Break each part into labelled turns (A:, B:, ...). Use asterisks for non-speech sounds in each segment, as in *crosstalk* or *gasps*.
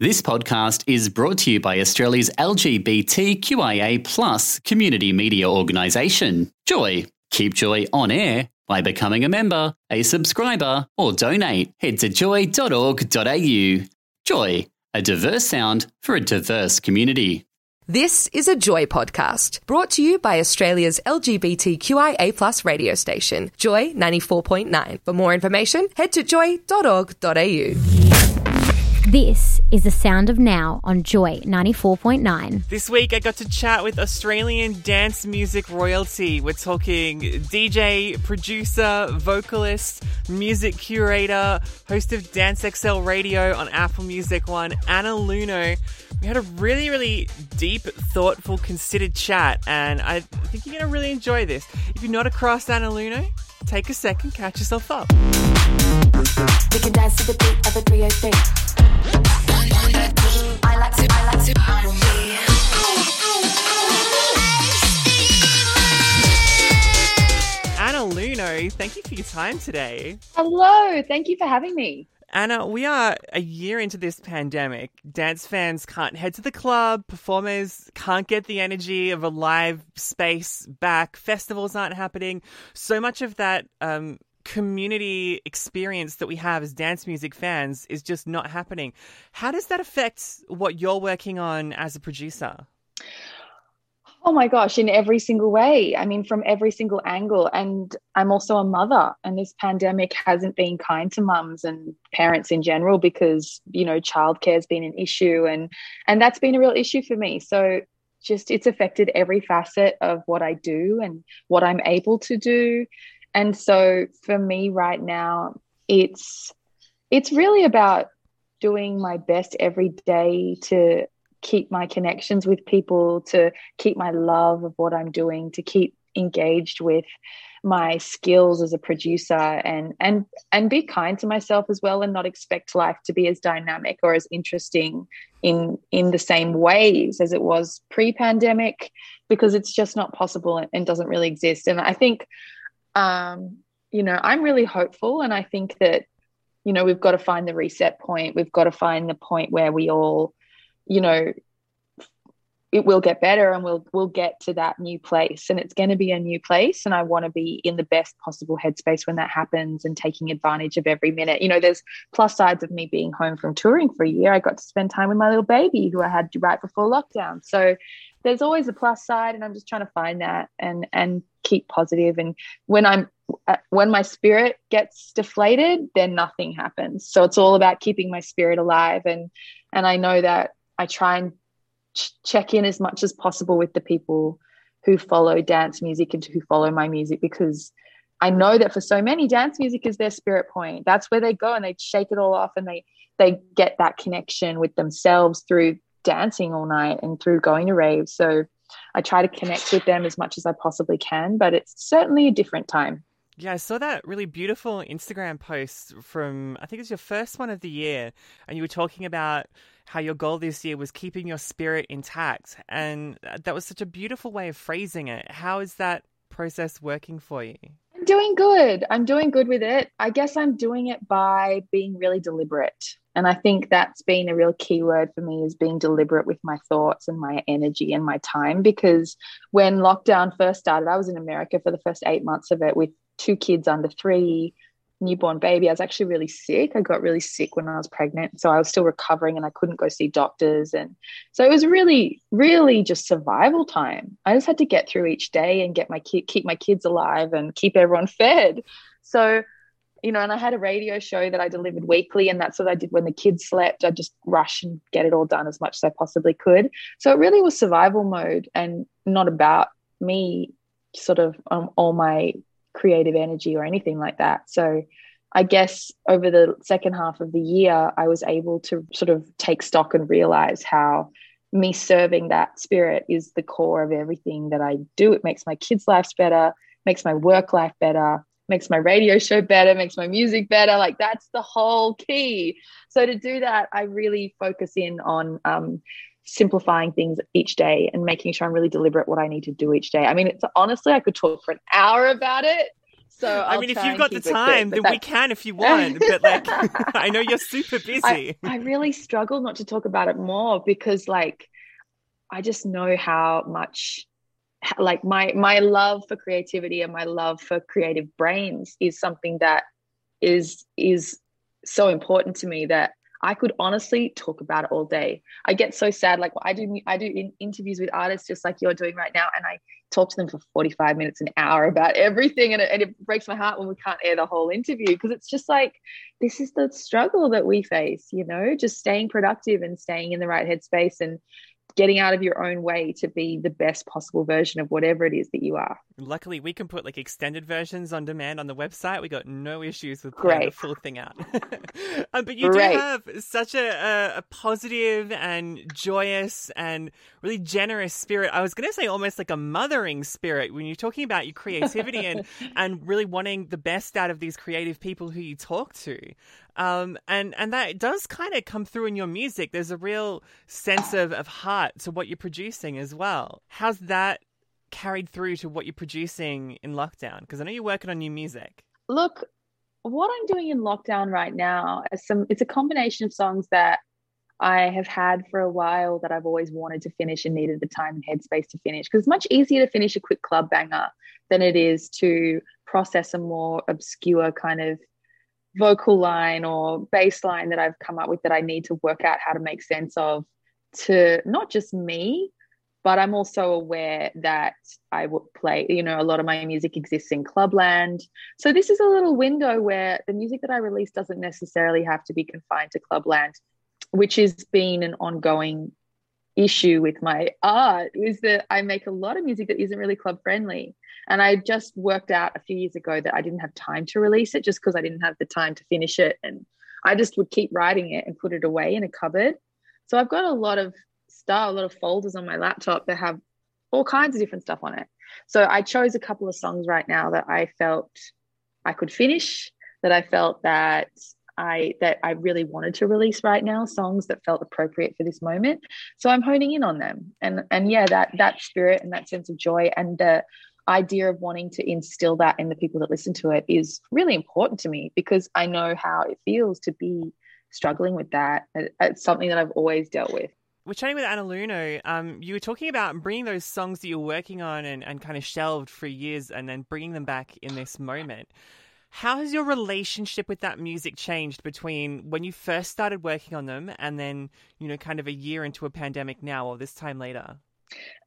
A: This podcast is brought to you by Australia's LGBTQIA plus community media organisation, Joy. Keep Joy on air by becoming a member, a subscriber, or donate. Head to joy.org.au. Joy, a diverse sound for a diverse community.
B: This is a Joy podcast brought to you by Australia's LGBTQIA plus radio station, Joy 94.9. For more information, head to joy.org.au.
C: This is the sound of now on Joy 94.9.
D: This week I got to chat with Australian dance music royalty. We're talking DJ, producer, vocalist, music curator, host of danceXL Radio on Apple Music One, Anna Lunoe. We had a really, really deep, thoughtful, considered chat, and I think you're going to really enjoy this. If you're not across Anna Lunoe, take a second, catch yourself up.
E: We can dance to the beat of a 303. I like to, I like to.
D: Anna Lunoe, thank you for your time today.
F: Hello, thank you for having me.
D: Anna, we are a year into this pandemic. Dance fans can't head to the club, performers can't get the energy of a live space back, festivals aren't happening. So much of that um, community experience that we have as dance music fans is just not happening. How does that affect what you're working on as a producer?
F: Oh my gosh, in every single way. I mean, from every single angle. And I'm also a mother, and this pandemic hasn't been kind to mums and parents in general because, you know, childcare has been an issue and and that's been a real issue for me. So just it's affected every facet of what I do and what I'm able to do. And so for me right now, it's it's really about doing my best every day to keep my connections with people, to keep my love of what I'm doing, to keep engaged with my skills as a producer and and and be kind to myself as well and not expect life to be as dynamic or as interesting in in the same ways as it was pre-pandemic because it's just not possible and, doesn't really exist. And i think um you know i'm really hopeful and i think that you know we've got to find the reset point. We've got to find the point where we all you know it will get better and we'll we'll get to that new place and it's going to be a new place and I want to be in the best possible headspace when that happens and taking advantage of every minute. You know, there's plus sides of me being home from touring for a year. I got to spend time with my little baby who I had right before lockdown. So there's always a plus side and I'm just trying to find that and and keep positive and when I'm uh, when my spirit gets deflated then nothing happens. So it's all about keeping my spirit alive and and I know that I try and ch- check in as much as possible with the people who follow dance music and who follow my music because I know that for so many dance music is their spirit point. That's where they go and they shake it all off and they they get that connection with themselves through dancing all night and through going to raves. So I try to connect with them as much as I possibly can, but it's certainly a different time.
D: Yeah, I saw that really beautiful Instagram post from, I think it was your first one of the year, and you were talking about how your goal this year was keeping your spirit intact. And that was such a beautiful way of phrasing it. How is that process working for you?
F: I'm doing good. I'm doing good with it. I guess I'm doing it by being really deliberate. And I think that's been a real key word for me is being deliberate with my thoughts and my energy and my time. Because when lockdown first started, I was in America for the first eight months of it with two kids under three, newborn baby. I was actually really sick. I got really sick when I was pregnant. So I was still recovering and I couldn't go see doctors. And so it was really, really just survival time. I just had to get through each day and get my keep my kids alive and keep everyone fed. So, you know, and I had a radio show that I delivered weekly, and that's what I did when the kids slept. I just rush and get it all done as much as I possibly could. So it really was survival mode and not about me sort of um, all my creative energy or anything like that. So I guess over the second half of the year, I was able to sort of take stock and realize how me serving that spirit is the core of everything that I do. It makes my kids' lives better, makes my work life better, makes my radio show better, makes my music better. Like that's the whole key. So to do that, I really focus in on um, simplifying things each day and making sure I'm really deliberate what I need to do each day. I mean, it's honestly, I could talk for an hour about it. So
D: I
F: I'll
D: mean, if you've got the
F: quick,
D: time, then we can if you want. *laughs* But like, *laughs* I know you're super busy.
F: I, I really struggle not to talk about it more because like I just know how much like my my love for creativity and my love for creative brains is something that is is so important to me that I could honestly talk about it all day. I get so sad. Like I do, I do in, interviews with artists just like you're doing right now, and I talk to them for 45 minutes, an hour about *laughs* everything, and it, and it breaks my heart when we can't air the whole interview because it's just like this is the struggle that we face. You know, just staying productive and staying in the right headspace and getting out of your own way to be the best possible version of whatever it is that you are.
D: Luckily, we can put like extended versions on demand on the website. We got no issues with putting the full thing out. *laughs* um, but you
F: Great.
D: do have such a, a, a positive and joyous and really generous spirit. I was going to say almost like a mothering spirit when you're talking about your creativity and *laughs* and really wanting the best out of these creative people who you talk to. Um, and and that does kind of come through in your music. There's a real sense of, of heart to what you're producing as well. How's that carried through to what you're producing in lockdown? Because I know you're working on new music.
F: Look, what I'm doing in lockdown right now is some it's a combination of songs that I have had for a while that I've always wanted to finish and needed the time and headspace to finish. Because it's much easier to finish a quick club banger than it is to process a more obscure kind of vocal line or bass line that I've come up with that I need to work out how to make sense of to not just me, but I'm also aware that I would play, you know, a lot of my music exists in clubland. So this is a little window where the music that I release doesn't necessarily have to be confined to clubland, which has been an ongoing issue with my art is that I make a lot of music that isn't really club friendly. And I just worked out a few years ago that I didn't have time to release it just because I didn't have the time to finish it. And I just would keep writing it and put it away in a cupboard. So I've got a lot of stuff, a lot of folders on my laptop that have all kinds of different stuff on it. So I chose a couple of songs right now that I felt I could finish, that I felt that I that I really wanted to release right now, songs that felt appropriate for this moment. So I'm honing in on them. And and yeah, that that spirit and that sense of joy and the idea of wanting to instill that in the people that listen to it is really important to me because I know how it feels to be struggling with that. It's something that I've always dealt with.
D: We're chatting with Anna Lunoe. Um, you were talking about bringing those songs that you're working on and, and kind of shelved for years and then bringing them back in this moment. How has your relationship with that music changed between when you first started working on them and then, you know, kind of a year into a pandemic now or this time later?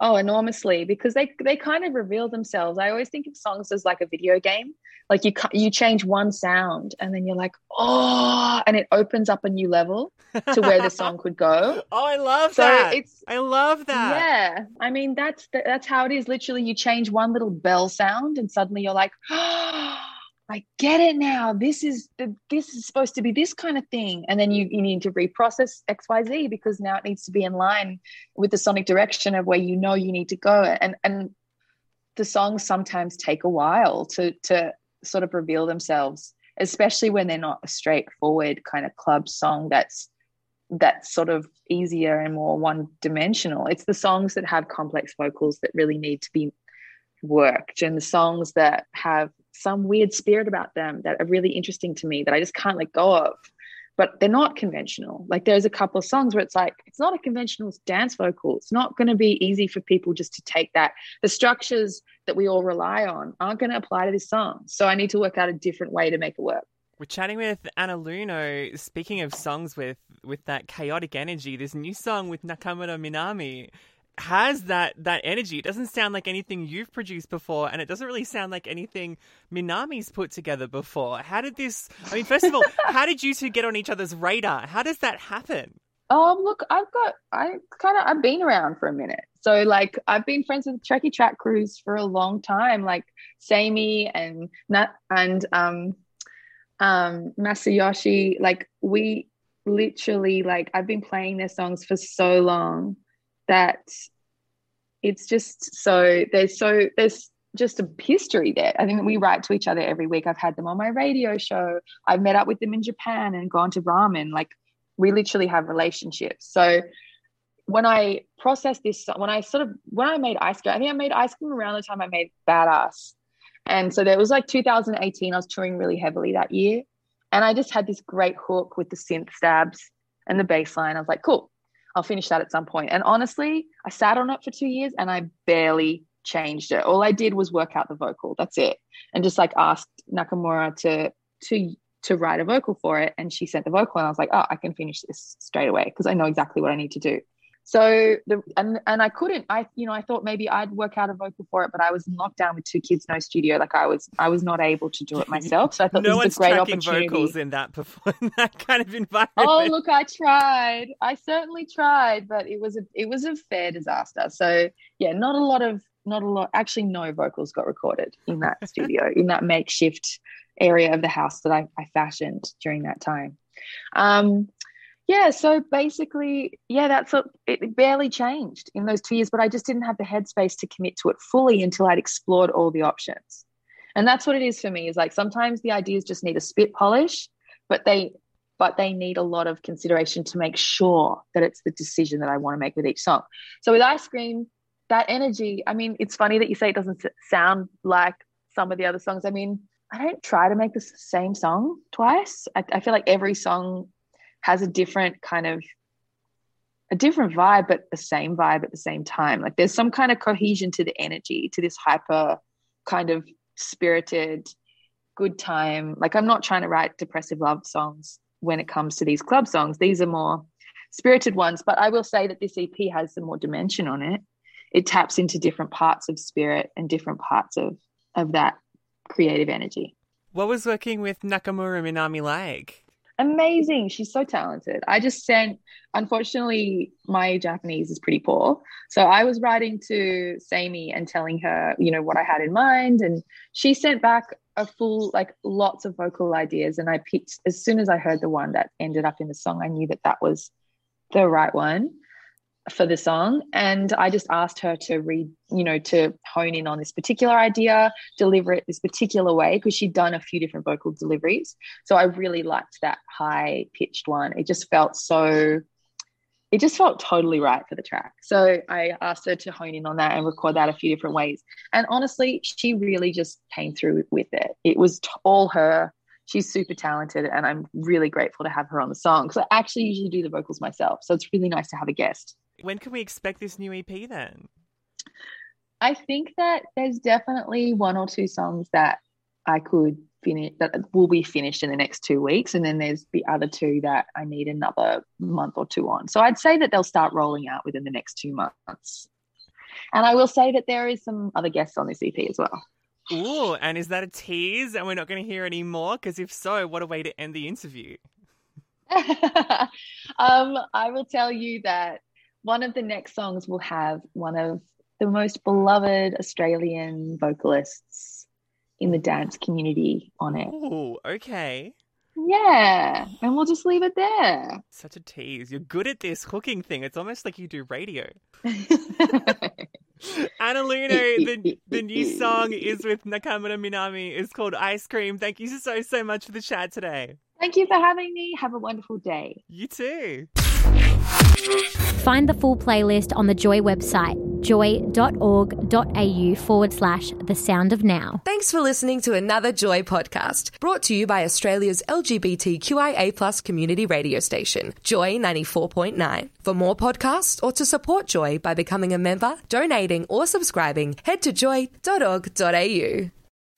F: Oh, enormously because they they kind of reveal themselves. I always think of songs as like a video game. Like you you change one sound and then you're like, "Oh," and it opens up a new level to where the song could go. *laughs*
D: Oh, I love
F: So
D: that.
F: it's
D: I love that.
F: yeah. I mean, that's that's how it is. Literally, you change one little bell sound and suddenly you're like, *gasps* "Oh, I get it now. This is the, this is supposed to be this kind of thing." And then you you need to reprocess X Y Z because now it needs to be in line with the sonic direction of where you know you need to go. And and the songs sometimes take a while to to sort of reveal themselves, especially when they're not a straightforward kind of club song that's that's sort of easier and more one dimensional. It's the songs that have complex vocals that really need to be worked and the songs that have some weird spirit about them that are really interesting to me that I just can't let go of. But they're not conventional. Like there's a couple of songs where it's like, it's not a conventional dance vocal. It's not going to be easy for people just to take that. The structures that we all rely on aren't going to apply to this song. So I need to work out a different way to make it work.
D: We're chatting with Anna Lunoe. Speaking of songs with with that chaotic energy, this new song with Nakamura Minami has that that energy. It doesn't sound like anything you've produced before, and it doesn't really sound like anything Minami's put together before. How did this? I mean, first of all, *laughs* how did you two get on each other's radar? How does that happen?
F: Um, look, I've got I kind of I've been around for a minute. So like I've been friends with Trekkie Trax crews for a long time, like Samey and Nat and um um Masayoshi. Like we literally like I've been playing their songs for so long that it's just so there's so there's just a history there. I think we write to each other every week. I've had them on my radio show. I've met up with them in Japan and gone to ramen. Like we literally have relationships. So when I process this, when I sort of when I made ice cream, I think I made ice cream around the time I made Badass, And so there was like 2018, I was touring really heavily that year. And I just had this great hook with the synth stabs and the bass line. I was like, cool, I'll finish that at some point. And honestly, I sat on it for two years and I barely changed it. All I did was work out the vocal. That's it. And just like asked Nakamura to to to write a vocal for it. And she sent the vocal and I was like, oh, I can finish this straight away because I know exactly what I need to do. So the and and I couldn't. I you know I thought maybe I'd work out a vocal for it, but I was in lockdown with two kids, no studio. Like I was I was not able to do it myself. So I thought
D: no
F: this
D: one's
F: was a great
D: tracking
F: opportunity.
D: vocals in that perform- *laughs* in that kind of environment.
F: Oh look, I tried. I certainly tried, but it was a it was a fair disaster. So yeah, not a lot of not a lot. Actually, no vocals got recorded in that *laughs* studio in that makeshift area of the house that I, I fashioned during that time. Um, yeah, so basically, yeah, that's what it barely changed in those two years, but I just didn't have the headspace to commit to it fully until I'd explored all the options. And that's what it is for me is like sometimes the ideas just need a spit polish, but they but they need a lot of consideration to make sure that it's the decision that I want to make with each song. So with Ice Cream, that energy, I mean, it's funny that you say it doesn't sound like some of the other songs. I mean, I don't try to make the same song twice. I, I feel like every song has a different kind of a different vibe, but the same vibe at the same time. Like there's some kind of cohesion to the energy, to this hyper kind of spirited, good time. Like I'm not trying to write depressive love songs when it comes to these club songs. These are more spirited ones. But I will say that this EP has some more dimension on it. It taps into different parts of spirit and different parts of of that creative energy.
D: What was working with Nakamura Minami like?
F: Amazing. She's so talented. I just sent, unfortunately, my Japanese is pretty poor. So I was writing to Sammy and telling her, you know, what I had in mind. And she sent back a full, like lots of vocal ideas. And I picked, as soon as I heard the one that ended up in the song, I knew that that was the right one for the song and i just asked her to read you know to hone in on this particular idea deliver it this particular way because she'd done a few different vocal deliveries. So i really liked that high pitched one. It just felt so it just felt totally right for the track. So i asked her to hone in on that and record that a few different ways. And honestly she really just came through with it. It was all her. She's super talented and i'm really grateful to have her on the song. Because i actually usually do the vocals myself so it's really nice to have a guest
D: When can we expect this new EP then?
F: I think that there's definitely one or two songs that I could finish that will be finished in the next two weeks, and then there's the other two that I need another month or two on. So I'd say that they'll start rolling out within the next two months. And I will say that there is some other guests on this EP as well.
D: Ooh, and is that a tease and we're not going to hear any more? Because if so, what a way to end the interview. *laughs*
F: um, I will tell you that one of the next songs will have one of the most beloved Australian vocalists in the dance community on it.
D: Ooh, okay.
F: Yeah, and we'll just leave it there.
D: Such a tease. You're good at this hooking thing. It's almost like you do radio. *laughs* Anna Lunoe, the, the new song is with Nakamura Minami. It's called Ice Cream. Thank you so, so much for the chat today.
F: Thank you for having me. Have a wonderful day.
D: You too.
C: Find the full playlist on the Joy website, joy.org.au forward slash the sound of now.
B: Thanks for listening to another Joy podcast brought to you by Australia's LGBTQIA plus community radio station, Joy 94.9. For more podcasts or to support Joy by becoming a member, donating, or subscribing, head to joy.org.au.